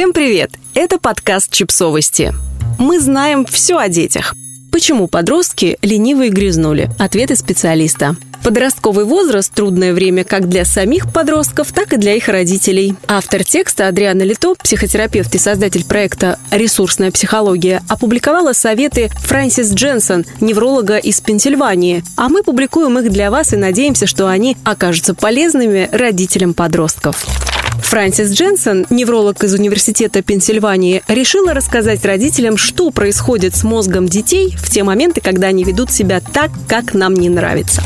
Всем привет! Это подкаст «Чипсовости». Мы знаем все о детях. Почему подростки ленивые грязнули? Ответы специалиста. Подростковый возраст – трудное время как для самих подростков, так и для их родителей. Автор текста Адриана Лито, психотерапевт и создатель проекта «Ресурсная психология», опубликовала советы Фрэнсис Дженсон, невролога из Пенсильвании. А мы публикуем их для вас и надеемся, что они окажутся полезными родителям подростков. Фрэнсис Дженсон, невролог из Университета Пенсильвании, решила рассказать родителям, что происходит с мозгом детей в те моменты, когда они ведут себя так, как нам не нравится.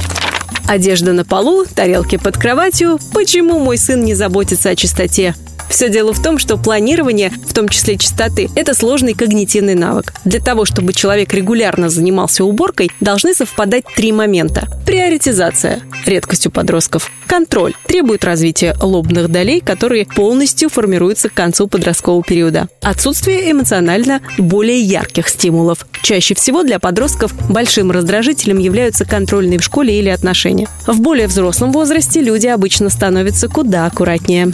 Одежда на полу, тарелки под кроватью. Почему мой сын не заботится о чистоте? Все дело в том, что планирование, в том числе чистоты, это сложный когнитивный навык. Для того, чтобы человек регулярно занимался уборкой, должны совпадать три момента. Приоритизация – редкость у подростков. Контроль – требует развития лобных долей, которые полностью формируются к концу подросткового периода. Отсутствие эмоционально более ярких стимулов. Чаще всего для подростков большим раздражителем являются контрольные в школе или отношения. В более взрослом возрасте люди обычно становятся куда аккуратнее.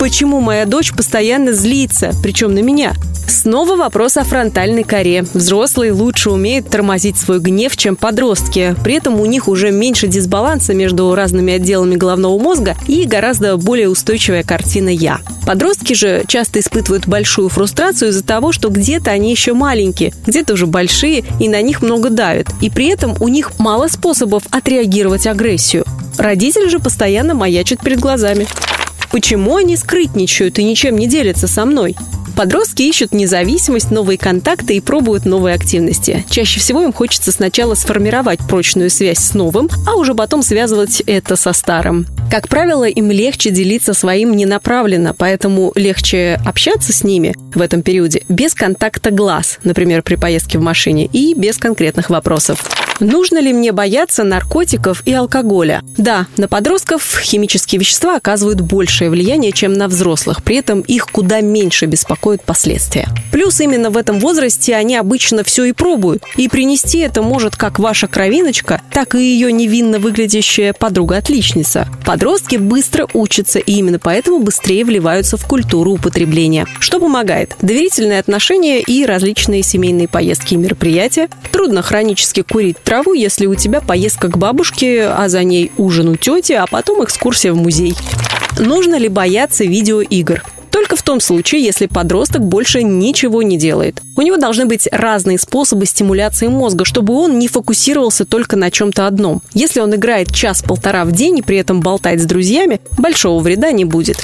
Почему моя дочь постоянно злится, причем на меня? Снова вопрос о фронтальной коре. Взрослые лучше умеют тормозить свой гнев, чем подростки. При этом у них уже меньше дисбаланса между разными отделами головного мозга и гораздо более устойчивая картина «я». Подростки же часто испытывают большую фрустрацию из-за того, что где-то они еще маленькие, где-то уже большие и на них много давят. И при этом у них мало способов отреагировать агрессию. Родитель же постоянно маячит перед глазами. Почему они скрытничают и ничем не делятся со мной? Подростки ищут независимость, новые контакты и пробуют новые активности. Чаще всего им хочется сначала сформировать прочную связь с новым, а уже потом связывать это со старым. Как правило, им легче делиться своим ненаправленно, поэтому легче общаться с ними в этом периоде без контакта глаз, например, при поездке в машине, и без конкретных вопросов. Нужно ли мне бояться наркотиков и алкоголя? Да, на подростков химические вещества оказывают большее влияние, чем на взрослых. При этом их куда меньше беспокоят последствия. Плюс именно в этом возрасте они обычно все и пробуют. И принести это может как ваша кровиночка, так и ее невинно выглядящая подруга-отличница. Подростки быстро учатся, и именно поэтому быстрее вливаются в культуру употребления. Что помогает? Доверительные отношения и различные семейные поездки и мероприятия. Трудно хронически курить траву, если у тебя поездка к бабушке, а за ней ужин у тети, а потом экскурсия в музей. Нужно ли бояться видеоигр? Только в том случае, если подросток больше ничего не делает. У него должны быть разные способы стимуляции мозга, чтобы он не фокусировался только на чем-то одном. Если он играет час-полтора в день и при этом болтает с друзьями, большого вреда не будет.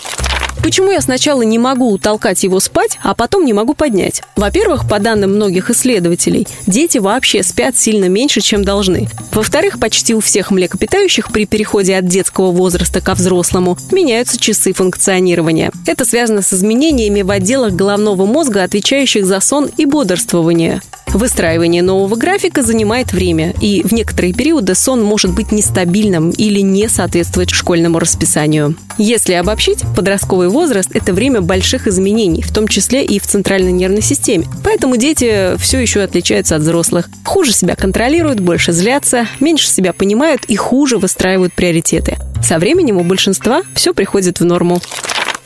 Почему я сначала не могу утолкать его спать, а потом не могу поднять? Во-первых, по данным многих исследователей, дети вообще спят сильно меньше, чем должны. Во-вторых, почти у всех млекопитающих при переходе от детского возраста ко взрослому меняются часы функционирования. Это связано с изменениями в отделах головного мозга, отвечающих за сон и бодрствование. Выстраивание нового графика занимает время, и в некоторые периоды сон может быть нестабильным или не соответствовать школьному расписанию. Если обобщить, подростковый возраст – это время больших изменений, в том числе и в центральной нервной системе. Поэтому дети все еще отличаются от взрослых. Хуже себя контролируют, больше злятся, меньше себя понимают и хуже выстраивают приоритеты. Со временем у большинства все приходит в норму.